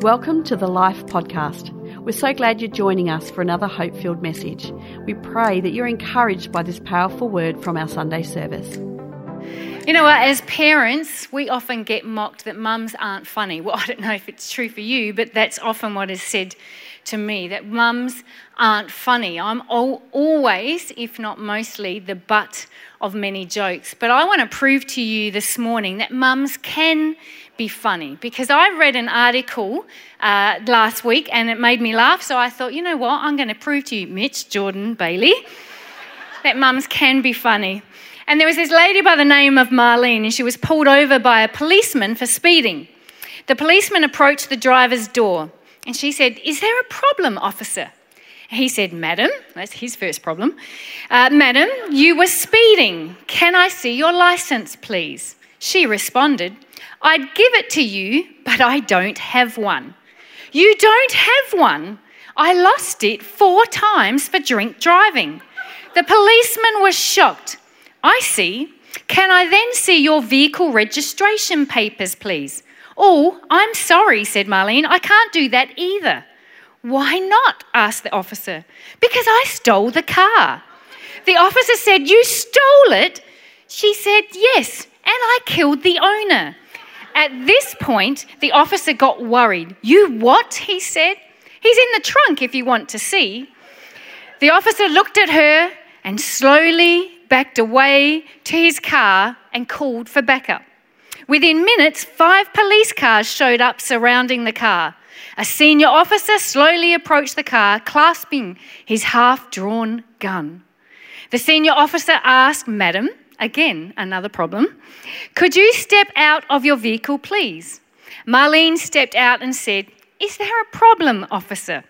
Welcome to the Life Podcast. We're so glad you're joining us for another hope filled message. We pray that you're encouraged by this powerful word from our Sunday service. You know what? As parents, we often get mocked that mums aren't funny. Well, I don't know if it's true for you, but that's often what is said to me that mums aren't funny. I'm always, if not mostly, the butt of many jokes. But I want to prove to you this morning that mums can be funny because I read an article uh, last week and it made me laugh. So I thought, you know what? I'm going to prove to you, Mitch, Jordan, Bailey, that mums can be funny. And there was this lady by the name of Marlene, and she was pulled over by a policeman for speeding. The policeman approached the driver's door and she said, Is there a problem, officer? He said, Madam, that's his first problem. Uh, Madam, you were speeding. Can I see your license, please? She responded, I'd give it to you, but I don't have one. You don't have one? I lost it four times for drink driving. The policeman was shocked. I see. Can I then see your vehicle registration papers, please? Oh, I'm sorry, said Marlene. I can't do that either. Why not? asked the officer. Because I stole the car. The officer said, You stole it? She said, Yes, and I killed the owner. At this point, the officer got worried. You what? he said. He's in the trunk if you want to see. The officer looked at her and slowly backed away to his car and called for backup. Within minutes, five police cars showed up surrounding the car. A senior officer slowly approached the car, clasping his half drawn gun. The senior officer asked, Madam, again, another problem, could you step out of your vehicle, please? Marlene stepped out and said, Is there a problem, officer?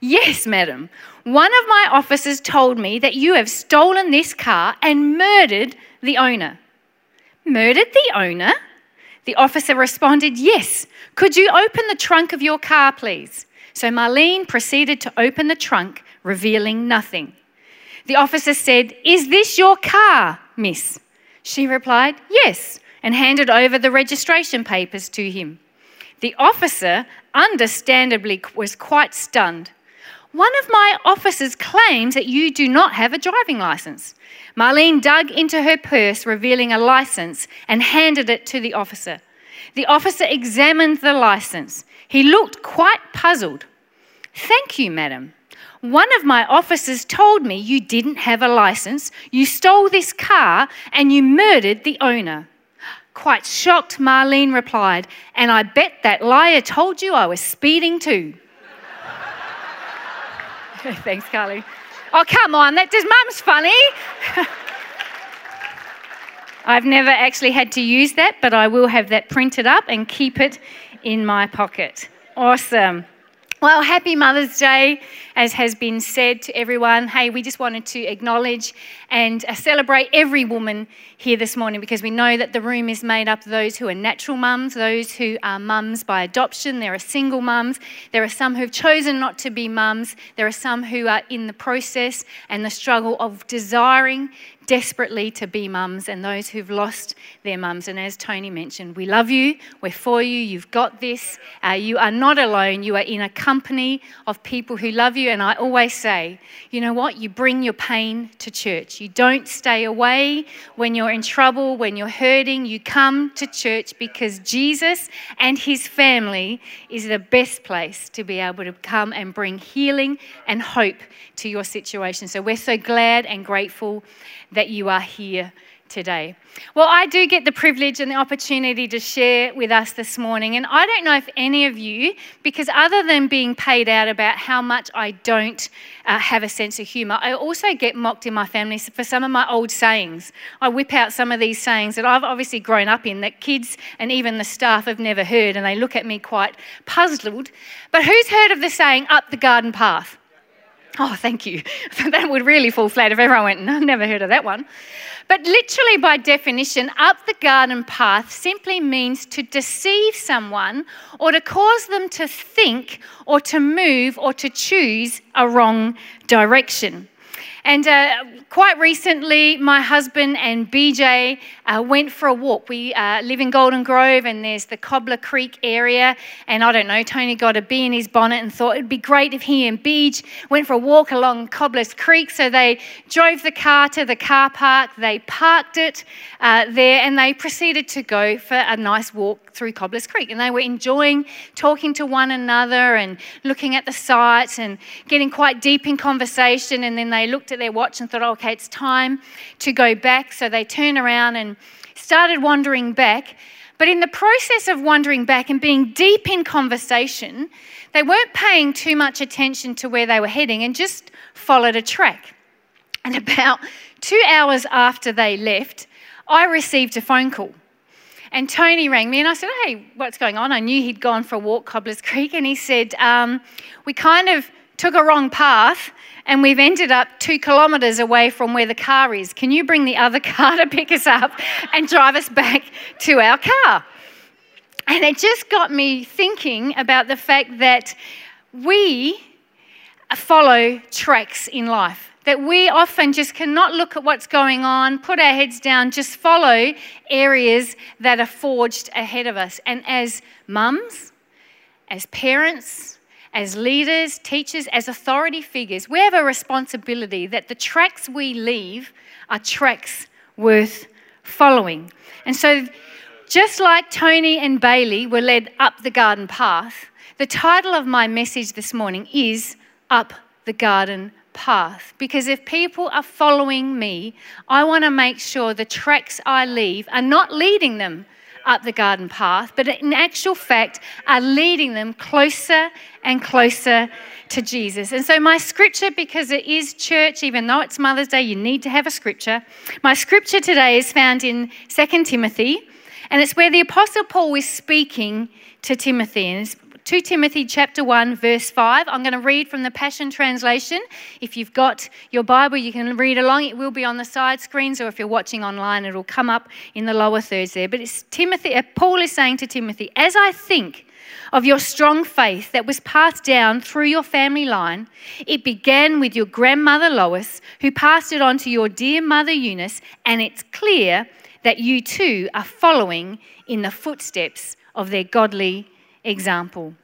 Yes, madam. One of my officers told me that you have stolen this car and murdered the owner. Murdered the owner? The officer responded, Yes. Could you open the trunk of your car, please? So Marlene proceeded to open the trunk, revealing nothing. The officer said, Is this your car, miss? She replied, Yes, and handed over the registration papers to him. The officer, understandably, was quite stunned. One of my officers claims that you do not have a driving license. Marlene dug into her purse, revealing a license, and handed it to the officer. The officer examined the license. He looked quite puzzled. Thank you, madam. One of my officers told me you didn't have a license, you stole this car, and you murdered the owner. Quite shocked, Marlene replied, and I bet that liar told you I was speeding too. Thanks, Carly. Oh, come on, that does mum's funny. I've never actually had to use that, but I will have that printed up and keep it in my pocket. Awesome. Well, happy Mother's Day, as has been said to everyone. Hey, we just wanted to acknowledge and uh, celebrate every woman here this morning because we know that the room is made up of those who are natural mums, those who are mums by adoption, there are single mums, there are some who've chosen not to be mums, there are some who are in the process and the struggle of desiring desperately to be mums and those who've lost their mums. And as Tony mentioned, we love you, we're for you, you've got this. Uh, you are not alone, you are in a company of people who love you. And I always say, you know what? You bring your pain to church. You don't stay away when you're in trouble, when you're hurting. You come to church because Jesus and his family is the best place to be able to come and bring healing and hope to your situation. So we're so glad and grateful that you are here today. Well, I do get the privilege and the opportunity to share with us this morning. And I don't know if any of you, because other than being paid out about how much I don't uh, have a sense of humour, I also get mocked in my family for some of my old sayings. I whip out some of these sayings that I've obviously grown up in that kids and even the staff have never heard, and they look at me quite puzzled. But who's heard of the saying, up the garden path? Oh, thank you. that would really fall flat if everyone went, no, I've never heard of that one. But literally, by definition, up the garden path simply means to deceive someone or to cause them to think or to move or to choose a wrong direction. And uh, quite recently, my husband and BJ uh, went for a walk. We uh, live in Golden Grove, and there's the Cobbler Creek area. And I don't know, Tony got a bee in his bonnet and thought it'd be great if he and BJ went for a walk along Cobbler's Creek. So they drove the car to the car park, they parked it uh, there, and they proceeded to go for a nice walk through Cobbler's Creek. And they were enjoying talking to one another and looking at the sights and getting quite deep in conversation. And then they looked at their watch and thought, oh, okay, it's time to go back. So they turned around and started wandering back. But in the process of wandering back and being deep in conversation, they weren't paying too much attention to where they were heading and just followed a track. And about two hours after they left, I received a phone call. And Tony rang me and I said, Hey, what's going on? I knew he'd gone for a walk, Cobbler's Creek. And he said, um, We kind of took a wrong path and we've ended up two kilometres away from where the car is. Can you bring the other car to pick us up and drive us back to our car? And it just got me thinking about the fact that we follow tracks in life that we often just cannot look at what's going on, put our heads down, just follow areas that are forged ahead of us. And as mums, as parents, as leaders, teachers, as authority figures, we have a responsibility that the tracks we leave are tracks worth following. And so, just like Tony and Bailey were led up the garden path, the title of my message this morning is Up the Garden path because if people are following me, I want to make sure the tracks I leave are not leading them up the garden path, but in actual fact are leading them closer and closer to Jesus. And so, my scripture, because it is church, even though it's Mother's Day, you need to have a scripture. My scripture today is found in 2 Timothy, and it's where the Apostle Paul is speaking to Timothy. And 2 Timothy chapter 1 verse 5. I'm going to read from the Passion Translation. If you've got your Bible, you can read along. It will be on the side screens or if you're watching online, it'll come up in the lower thirds there. But it's Timothy uh, Paul is saying to Timothy, "As I think of your strong faith that was passed down through your family line. It began with your grandmother Lois, who passed it on to your dear mother Eunice, and it's clear that you too are following in the footsteps of their godly example.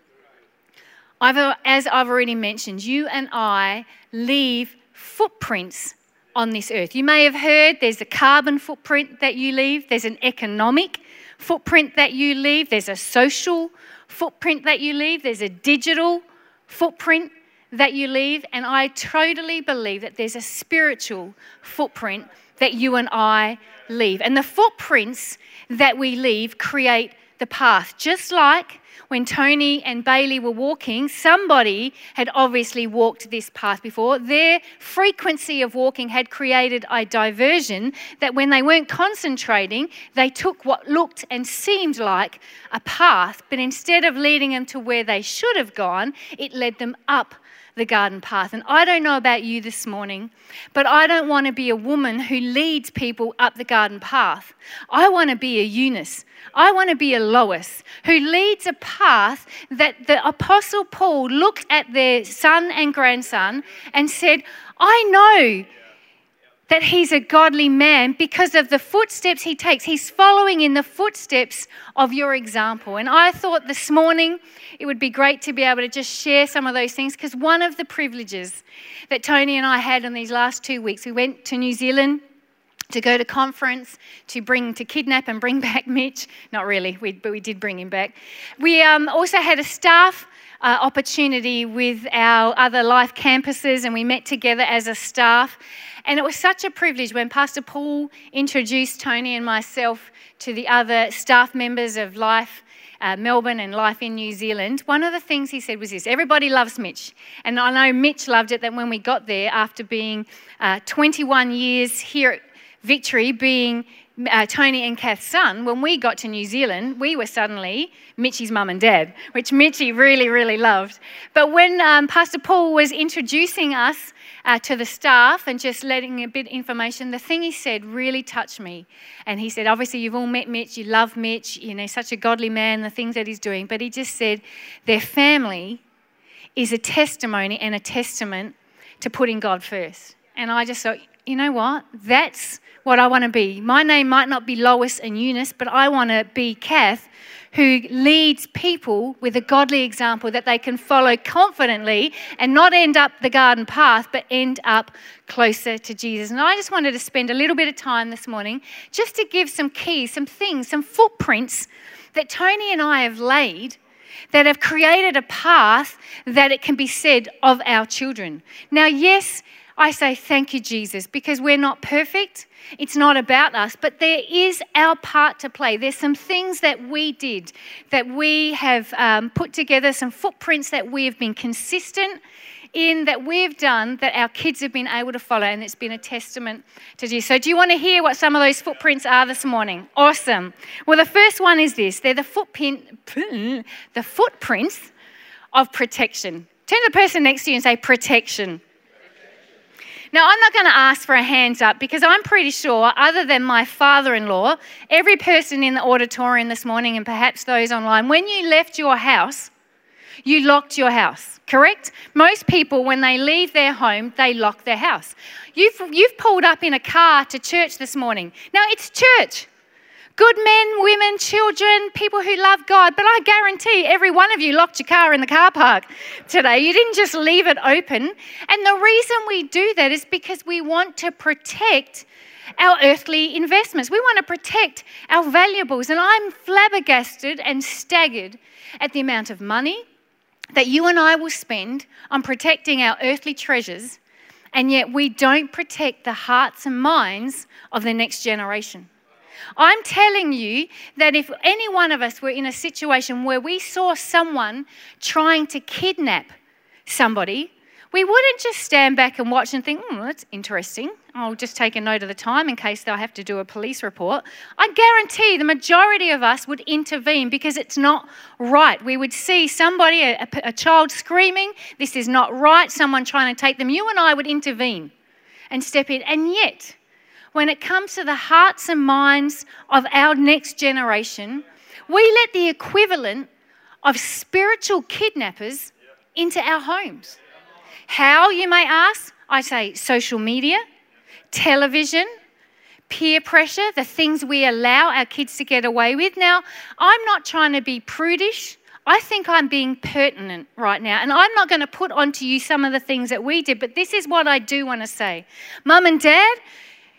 I've, as I've already mentioned, you and I leave footprints on this earth. You may have heard there's a carbon footprint that you leave, there's an economic footprint that you leave, there's a social footprint that you leave, there's a digital footprint that you leave, and I totally believe that there's a spiritual footprint that you and I leave. And the footprints that we leave create the path, just like when Tony and Bailey were walking, somebody had obviously walked this path before. Their frequency of walking had created a diversion that when they weren't concentrating, they took what looked and seemed like a path, but instead of leading them to where they should have gone, it led them up the garden path. And I don't know about you this morning, but I don't want to be a woman who leads people up the garden path. I want to be a Eunice. I want to be a Lois who leads a path that the Apostle Paul looked at their son and grandson and said, I know that he's a godly man because of the footsteps he takes. He's following in the footsteps of your example. And I thought this morning it would be great to be able to just share some of those things because one of the privileges that Tony and I had in these last two weeks, we went to New Zealand to go to conference, to bring, to kidnap and bring back Mitch. Not really, we, but we did bring him back. We um, also had a staff uh, opportunity with our other life campuses, and we met together as a staff. And it was such a privilege when Pastor Paul introduced Tony and myself to the other staff members of Life uh, Melbourne and Life in New Zealand. One of the things he said was this everybody loves Mitch. And I know Mitch loved it that when we got there, after being uh, 21 years here at Victory, being uh, Tony and Kath's son, when we got to New Zealand, we were suddenly Mitchy's mum and dad, which Mitchy really, really loved. But when um, Pastor Paul was introducing us uh, to the staff and just letting a bit of information, the thing he said really touched me. And he said, obviously, you've all met Mitch, you love Mitch, you know, such a godly man, the things that he's doing. But he just said, their family is a testimony and a testament to putting God first. And I just thought, you know what? That's what I want to be. My name might not be Lois and Eunice, but I want to be Kath, who leads people with a godly example that they can follow confidently and not end up the garden path, but end up closer to Jesus. And I just wanted to spend a little bit of time this morning just to give some keys, some things, some footprints that Tony and I have laid that have created a path that it can be said of our children. Now, yes, I say thank you, Jesus, because we're not perfect. It's not about us, but there is our part to play. There's some things that we did that we have um, put together, some footprints that we have been consistent in that we've done that our kids have been able to follow, and it's been a testament to you. So, do you want to hear what some of those footprints are this morning? Awesome. Well, the first one is this they're the, footprint, the footprints of protection. Turn to the person next to you and say, protection. Now, I'm not going to ask for a hands up because I'm pretty sure, other than my father in law, every person in the auditorium this morning and perhaps those online, when you left your house, you locked your house, correct? Most people, when they leave their home, they lock their house. You've, you've pulled up in a car to church this morning. Now, it's church. Good men, women, children, people who love God. But I guarantee every one of you locked your car in the car park today. You didn't just leave it open. And the reason we do that is because we want to protect our earthly investments. We want to protect our valuables. And I'm flabbergasted and staggered at the amount of money that you and I will spend on protecting our earthly treasures, and yet we don't protect the hearts and minds of the next generation. I'm telling you that if any one of us were in a situation where we saw someone trying to kidnap somebody, we wouldn't just stand back and watch and think, oh, that's interesting. I'll just take a note of the time in case they'll have to do a police report. I guarantee the majority of us would intervene because it's not right. We would see somebody, a, a child screaming, this is not right, someone trying to take them. You and I would intervene and step in. And yet, when it comes to the hearts and minds of our next generation, we let the equivalent of spiritual kidnappers into our homes. How, you may ask? I say social media, television, peer pressure, the things we allow our kids to get away with. Now, I'm not trying to be prudish. I think I'm being pertinent right now, and I'm not going to put onto you some of the things that we did, but this is what I do want to say. Mum and dad,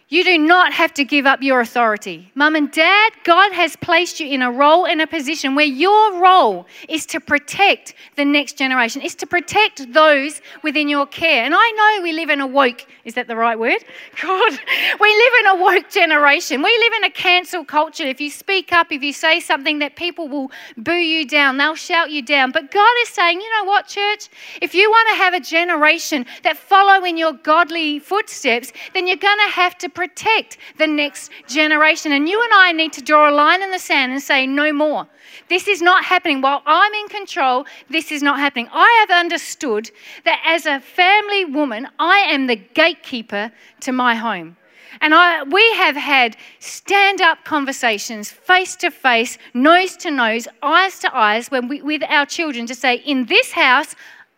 you do not have to give up your authority. Mum and dad, God has placed you in a role and a position where your role is to protect the next generation, is to protect those within your care. And I know we live in a woke, is that the right word? God, we live in a woke generation. We live in a cancel culture. If you speak up, if you say something that people will boo you down, they'll shout you down. But God is saying, you know what, church? If you want to have a generation that follow in your godly footsteps, then you're going to have to protect the next generation. And you and I need to draw a line in the sand and say, no more. This is not happening. While I'm in control, this is not happening. I have understood that as a family woman, I am the gatekeeper to my home. And I, we have had stand up conversations, face to face, nose to nose, eyes to eyes, when we, with our children to say, in this house,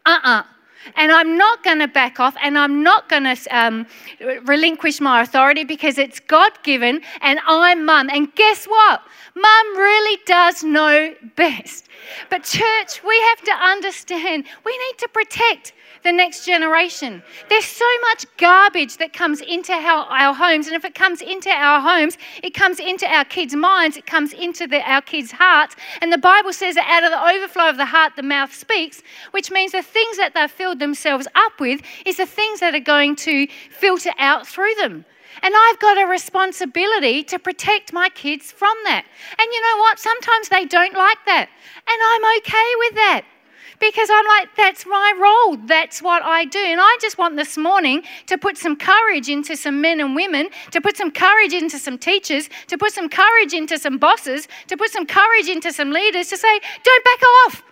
uh uh-uh, uh and I'm not going to back off and I'm not going to um, relinquish my authority because it's God given and I'm mum. And guess what? Mum really does know best. But, church, we have to understand we need to protect the next generation. There's so much garbage that comes into our, our homes, and if it comes into our homes, it comes into our kids' minds, it comes into the, our kids' hearts. And the Bible says that out of the overflow of the heart, the mouth speaks, which means the things that they've filled themselves up with is the things that are going to filter out through them. And I've got a responsibility to protect my kids from that. And you know what? Sometimes they don't like that. And I'm okay with that because I'm like, that's my role. That's what I do. And I just want this morning to put some courage into some men and women, to put some courage into some teachers, to put some courage into some bosses, to put some courage into some leaders to say, don't back off.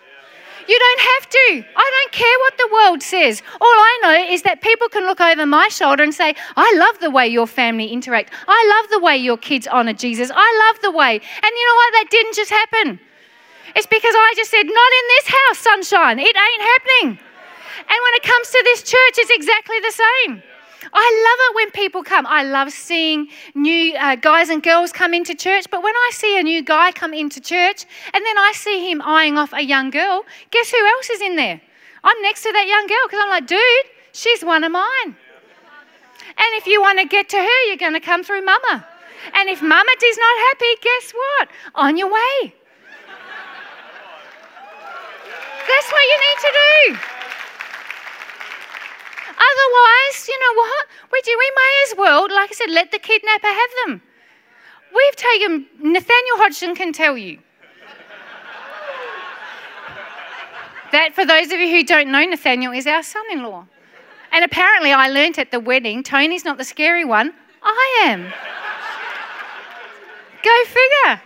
You don't have to. I don't care what the world says. All I know is that people can look over my shoulder and say, I love the way your family interact. I love the way your kids honor Jesus. I love the way. And you know what? That didn't just happen. It's because I just said, Not in this house, sunshine. It ain't happening. And when it comes to this church, it's exactly the same. I love it when people come. I love seeing new uh, guys and girls come into church. But when I see a new guy come into church and then I see him eyeing off a young girl, guess who else is in there? I'm next to that young girl because I'm like, dude, she's one of mine. And if you want to get to her, you're going to come through mama. And if mama is not happy, guess what? On your way. That's what you need to do. Otherwise, you know what? We do. We may as well, like I said, let the kidnapper have them. We've taken. Nathaniel Hodgson can tell you. that for those of you who don't know, Nathaniel is our son-in-law. And apparently, I learnt at the wedding, Tony's not the scary one. I am. Go figure.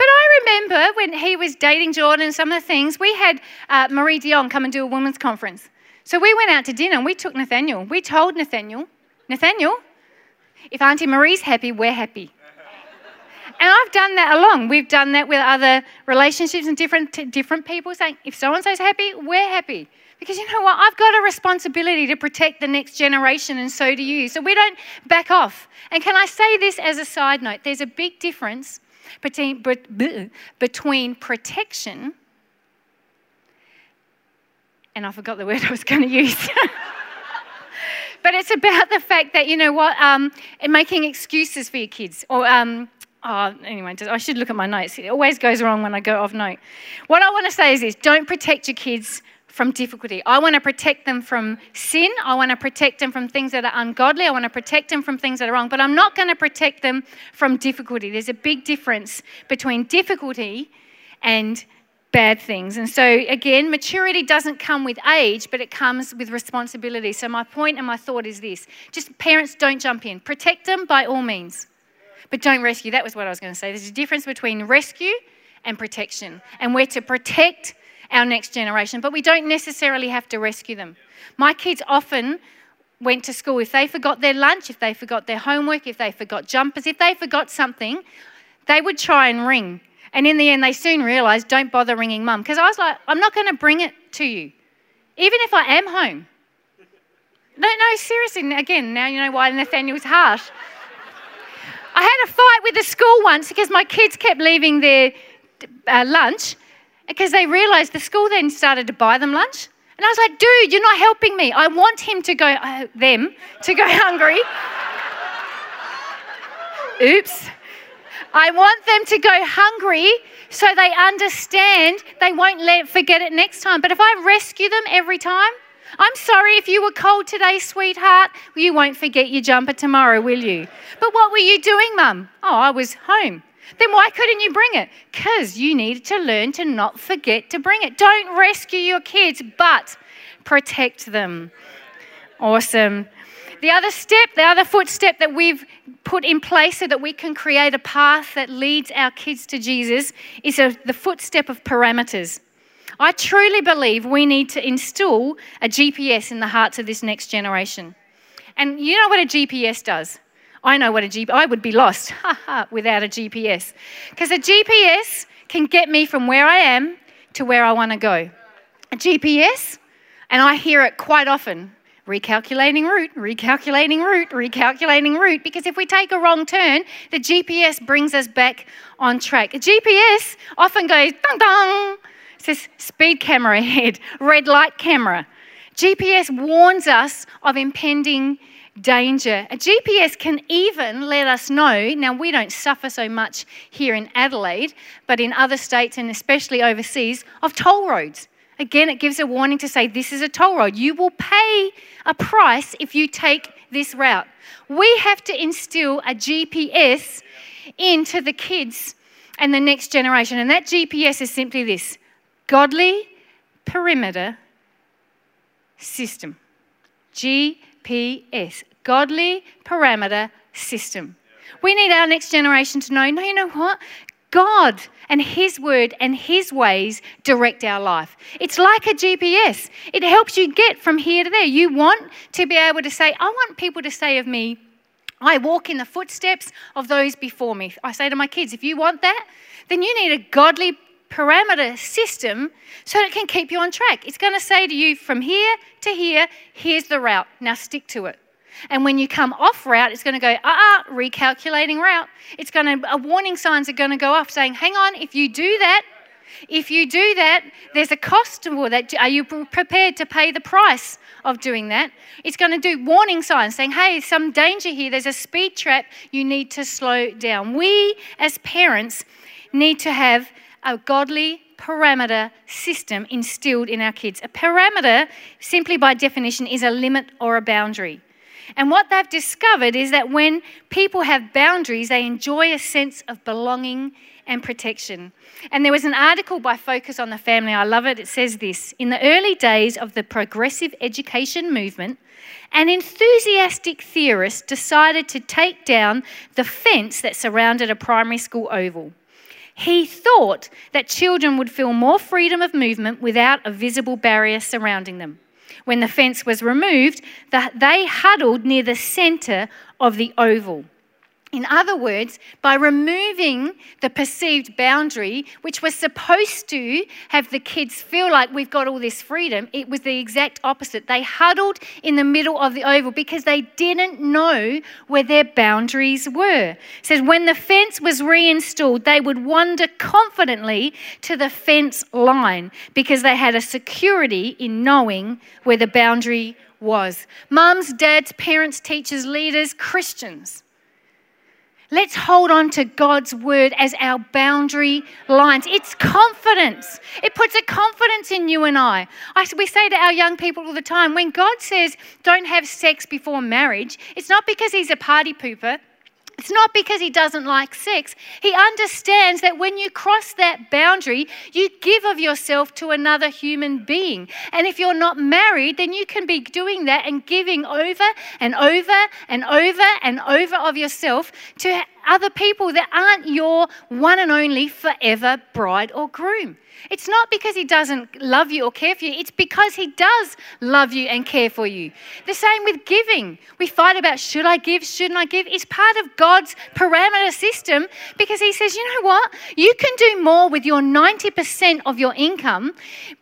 But I remember when he was dating Jordan and some of the things, we had uh, Marie Dion come and do a women's conference. So we went out to dinner and we took Nathaniel. We told Nathaniel, Nathaniel, if Auntie Marie's happy, we're happy. And I've done that along. We've done that with other relationships and different, different people saying, if so and so's happy, we're happy. Because you know what? I've got a responsibility to protect the next generation, and so do you. So we don't back off. And can I say this as a side note? There's a big difference between, between protection and I forgot the word I was going to use. but it's about the fact that, you know what, um, making excuses for your kids. Or, um, oh, anyway, I should look at my notes. It always goes wrong when I go off note. What I want to say is this don't protect your kids from difficulty. I want to protect them from sin. I want to protect them from things that are ungodly. I want to protect them from things that are wrong. But I'm not going to protect them from difficulty. There's a big difference between difficulty and bad things. And so, again, maturity doesn't come with age, but it comes with responsibility. So, my point and my thought is this just parents don't jump in. Protect them by all means, but don't rescue. That was what I was going to say. There's a difference between rescue and protection. And we're to protect our next generation, but we don't necessarily have to rescue them. My kids often went to school. If they forgot their lunch, if they forgot their homework, if they forgot jumpers, if they forgot something, they would try and ring and in the end, they soon realized, don't bother ringing mum. Because I was like, I'm not going to bring it to you, even if I am home. No, no, seriously. Again, now you know why Nathaniel's harsh. I had a fight with the school once because my kids kept leaving their uh, lunch because they realized the school then started to buy them lunch. And I was like, dude, you're not helping me. I want him to go, uh, them to go hungry. Oops. I want them to go hungry so they understand they won't let forget it next time. But if I rescue them every time, I'm sorry if you were cold today, sweetheart. You won't forget your jumper tomorrow, will you? But what were you doing, Mum? Oh, I was home. Then why couldn't you bring it? Because you needed to learn to not forget to bring it. Don't rescue your kids, but protect them. Awesome. The other step, the other footstep that we've put in place so that we can create a path that leads our kids to Jesus is a, the footstep of parameters. I truly believe we need to install a GPS in the hearts of this next generation. And you know what a GPS does? I know what a GPS, I would be lost without a GPS. Because a GPS can get me from where I am to where I want to go. A GPS, and I hear it quite often recalculating route, recalculating route, recalculating route, because if we take a wrong turn, the GPS brings us back on track. A GPS often goes dong dong, says speed camera ahead, red light camera. GPS warns us of impending danger. A GPS can even let us know, now we don't suffer so much here in Adelaide, but in other states and especially overseas, of toll roads. Again, it gives a warning to say this is a toll road. You will pay a price if you take this route. We have to instill a GPS into the kids and the next generation. And that GPS is simply this godly parameter system. GPS, godly parameter system. We need our next generation to know no, you know what? God and His word and His ways direct our life. It's like a GPS, it helps you get from here to there. You want to be able to say, I want people to say of me, I walk in the footsteps of those before me. I say to my kids, if you want that, then you need a godly parameter system so it can keep you on track. It's going to say to you, from here to here, here's the route. Now stick to it. And when you come off route, it's going to go, ah, uh-uh, recalculating route. It's going to, a warning signs are going to go off saying, hang on, if you do that, if you do that, there's a cost to that. Are you prepared to pay the price of doing that? It's going to do warning signs saying, hey, some danger here. There's a speed trap. You need to slow down. We, as parents, need to have a godly parameter system instilled in our kids. A parameter, simply by definition, is a limit or a boundary. And what they've discovered is that when people have boundaries, they enjoy a sense of belonging and protection. And there was an article by Focus on the Family. I love it. It says this In the early days of the progressive education movement, an enthusiastic theorist decided to take down the fence that surrounded a primary school oval. He thought that children would feel more freedom of movement without a visible barrier surrounding them. When the fence was removed, they huddled near the centre of the oval. In other words, by removing the perceived boundary, which was supposed to have the kids feel like we've got all this freedom, it was the exact opposite. They huddled in the middle of the oval because they didn't know where their boundaries were. It says when the fence was reinstalled, they would wander confidently to the fence line because they had a security in knowing where the boundary was. Mums, dads, parents, teachers, leaders, Christians Let's hold on to God's word as our boundary lines. It's confidence. It puts a confidence in you and I. I. We say to our young people all the time when God says don't have sex before marriage, it's not because he's a party pooper. It's not because he doesn't like sex. He understands that when you cross that boundary, you give of yourself to another human being. And if you're not married, then you can be doing that and giving over and over and over and over of yourself to other people that aren't your one and only forever bride or groom. It's not because he doesn't love you or care for you, it's because he does love you and care for you. The same with giving. We fight about should I give, shouldn't I give? It's part of God's parameter system because he says, you know what? You can do more with your 90% of your income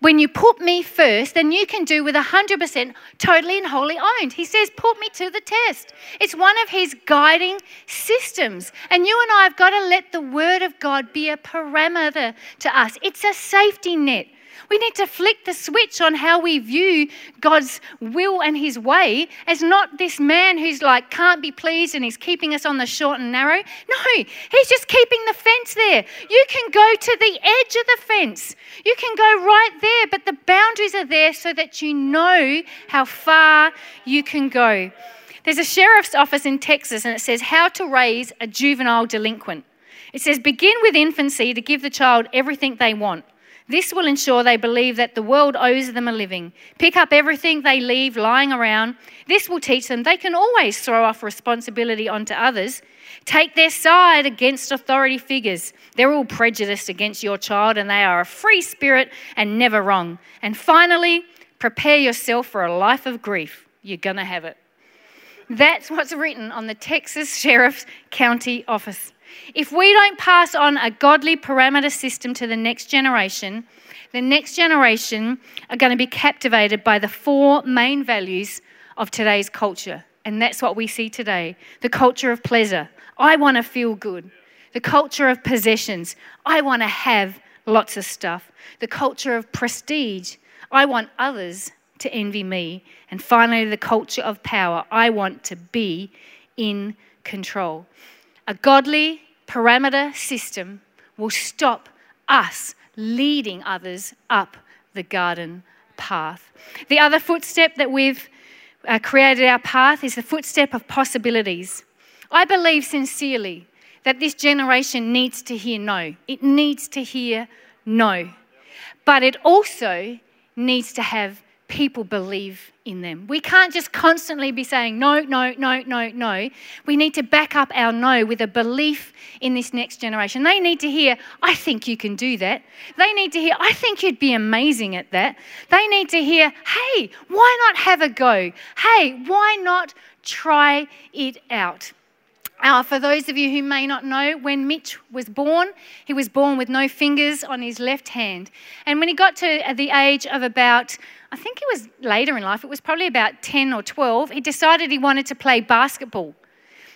when you put me first than you can do with 100% totally and wholly owned. He says, put me to the test. It's one of his guiding systems. And you and I have got to let the word of God be a parameter to us. It's a safety net. We need to flick the switch on how we view God's will and His way as not this man who's like can't be pleased and he's keeping us on the short and narrow. No, He's just keeping the fence there. You can go to the edge of the fence, you can go right there, but the boundaries are there so that you know how far you can go. There's a sheriff's office in Texas and it says how to raise a juvenile delinquent. It says begin with infancy to give the child everything they want. This will ensure they believe that the world owes them a living. Pick up everything they leave lying around. This will teach them they can always throw off responsibility onto others. Take their side against authority figures. They're all prejudiced against your child and they are a free spirit and never wrong. And finally, prepare yourself for a life of grief. You're going to have it. That's what's written on the Texas Sheriff's County Office. If we don't pass on a godly parameter system to the next generation, the next generation are going to be captivated by the four main values of today's culture. And that's what we see today the culture of pleasure. I want to feel good. The culture of possessions. I want to have lots of stuff. The culture of prestige. I want others to envy me. And finally, the culture of power. I want to be in control. A godly parameter system will stop us leading others up the garden path. The other footstep that we've uh, created our path is the footstep of possibilities. I believe sincerely that this generation needs to hear no. It needs to hear no. But it also needs to have people believe in them. We can't just constantly be saying no, no, no, no, no. We need to back up our no with a belief in this next generation. They need to hear, I think you can do that. They need to hear, I think you'd be amazing at that. They need to hear, hey, why not have a go? Hey, why not try it out? Uh, for those of you who may not know, when Mitch was born, he was born with no fingers on his left hand. And when he got to the age of about, I think it was later in life, it was probably about 10 or 12, he decided he wanted to play basketball.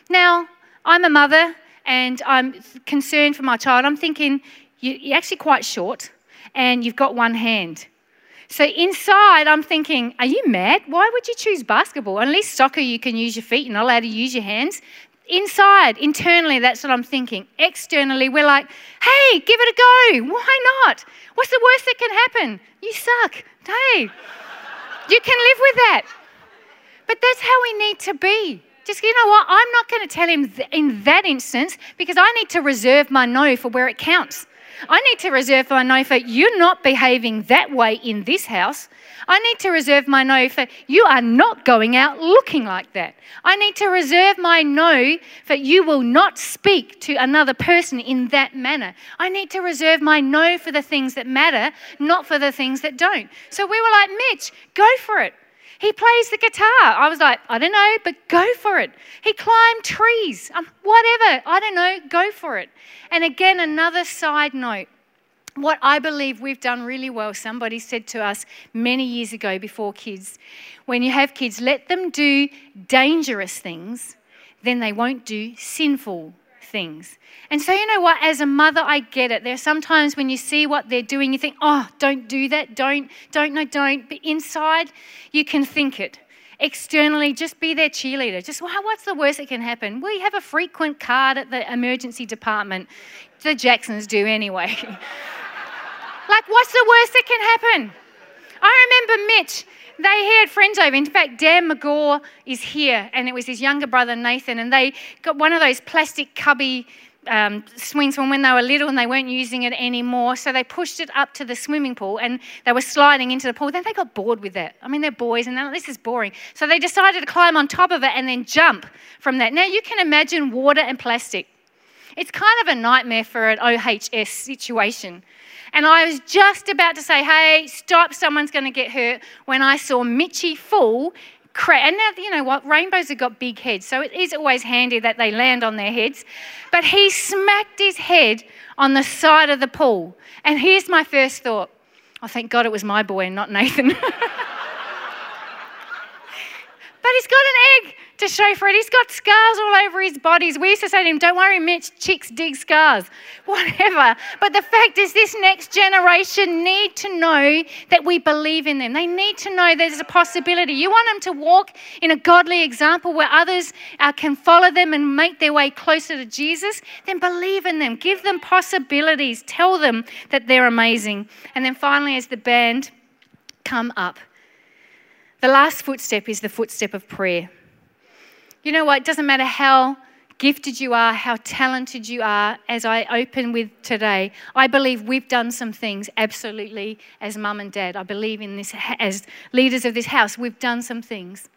Now, I'm a mother and I'm concerned for my child. I'm thinking, you're actually quite short and you've got one hand. So inside, I'm thinking, are you mad? Why would you choose basketball? At least soccer, you can use your feet, you're not allowed to use your hands. Inside, internally, that's what I'm thinking. Externally, we're like, hey, give it a go. Why not? What's the worst that can happen? You suck. Hey, you can live with that. But that's how we need to be. Just, you know what? I'm not going to tell him in that instance because I need to reserve my no for where it counts. I need to reserve my no for you're not behaving that way in this house. I need to reserve my no for you are not going out looking like that. I need to reserve my no for you will not speak to another person in that manner. I need to reserve my no for the things that matter, not for the things that don't. So we were like, Mitch, go for it. He plays the guitar. I was like, I don't know, but go for it. He climbed trees. Um, whatever. I don't know, go for it. And again, another side note. What I believe we've done really well, somebody said to us many years ago before kids, when you have kids, let them do dangerous things, then they won't do sinful things. And so, you know what? As a mother, I get it. There are sometimes when you see what they're doing, you think, oh, don't do that. Don't, don't, no, don't. But inside, you can think it. Externally, just be their cheerleader. Just, well, what's the worst that can happen? We have a frequent card at the emergency department. The Jacksons do anyway. like, what's the worst that can happen? I remember Mitch they had friends over. In fact, Dan McGaw is here, and it was his younger brother Nathan, and they got one of those plastic cubby um, swings from when they were little and they weren't using it anymore. So they pushed it up to the swimming pool and they were sliding into the pool. Then they got bored with that. I mean, they're boys and they're like, this is boring. So they decided to climb on top of it and then jump from that. Now you can imagine water and plastic. It's kind of a nightmare for an OHS situation. And I was just about to say, hey, stop, someone's going to get hurt, when I saw Mitchy fall. And now, you know what? Rainbows have got big heads, so it is always handy that they land on their heads. But he smacked his head on the side of the pool. And here's my first thought oh, thank God it was my boy and not Nathan. but he's got an egg to show for it. He's got scars all over his bodies. We used to say to him, Don't worry, Mitch, chicks dig scars. Whatever. But the fact is, this next generation need to know that we believe in them. They need to know there's a possibility. You want them to walk in a godly example where others uh, can follow them and make their way closer to Jesus, then believe in them. Give them possibilities. Tell them that they're amazing. And then finally, as the band come up, the last footstep is the footstep of prayer. You know what? It doesn't matter how gifted you are, how talented you are, as I open with today, I believe we've done some things absolutely as mum and dad. I believe in this as leaders of this house, we've done some things.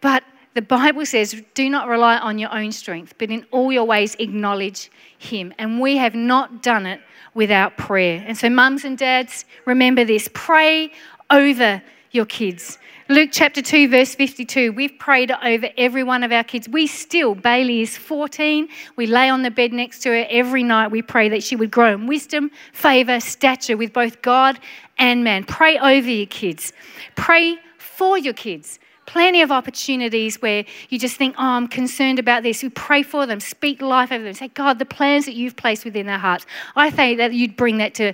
But the Bible says, do not rely on your own strength, but in all your ways acknowledge Him. And we have not done it without prayer. And so, mums and dads, remember this pray over your kids. Luke chapter 2, verse 52. We've prayed over every one of our kids. We still, Bailey is 14. We lay on the bed next to her every night. We pray that she would grow in wisdom, favor, stature with both God and man. Pray over your kids. Pray for your kids. Plenty of opportunities where you just think, oh, I'm concerned about this. We pray for them, speak life over them. Say, God, the plans that you've placed within their hearts, I think that you'd bring that to,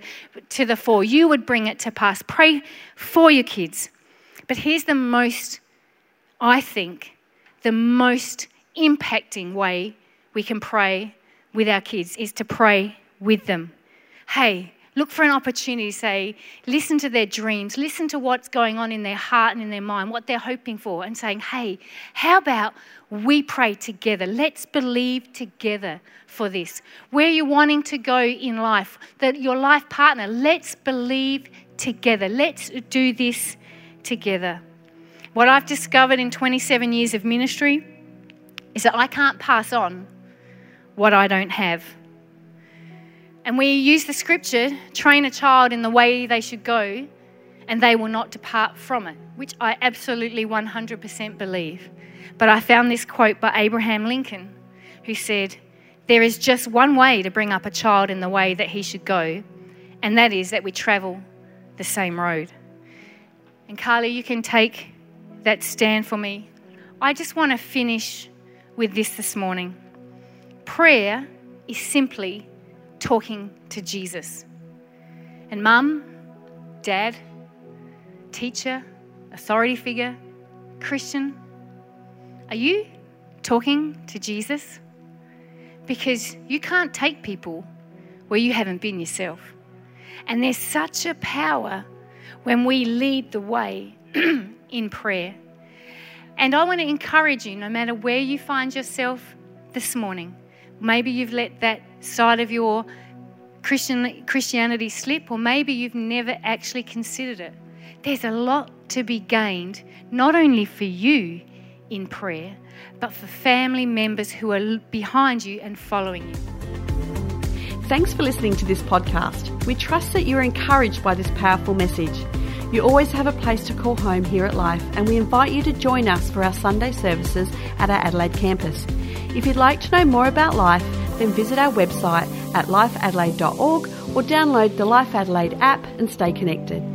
to the fore. You would bring it to pass. Pray for your kids. But here's the most, I think, the most impacting way we can pray with our kids is to pray with them. Hey, look for an opportunity say, listen to their dreams, listen to what's going on in their heart and in their mind, what they're hoping for, and saying, hey, how about we pray together? Let's believe together for this. Where you're wanting to go in life, that your life partner, let's believe together. Let's do this together. What I've discovered in 27 years of ministry is that I can't pass on what I don't have. And we use the scripture train a child in the way they should go, and they will not depart from it, which I absolutely 100% believe. But I found this quote by Abraham Lincoln who said, There is just one way to bring up a child in the way that he should go, and that is that we travel the same road. And Carly, you can take that stand for me. I just want to finish with this this morning. Prayer is simply talking to Jesus. And mum, dad, teacher, authority figure, Christian, are you talking to Jesus? Because you can't take people where you haven't been yourself. And there's such a power when we lead the way in prayer. And I want to encourage you, no matter where you find yourself this morning, maybe you've let that side of your Christian, Christianity slip, or maybe you've never actually considered it. There's a lot to be gained, not only for you in prayer, but for family members who are behind you and following you. Thanks for listening to this podcast. We trust that you're encouraged by this powerful message. You always have a place to call home here at Life, and we invite you to join us for our Sunday services at our Adelaide campus. If you'd like to know more about Life, then visit our website at lifeadelaide.org or download the Life Adelaide app and stay connected.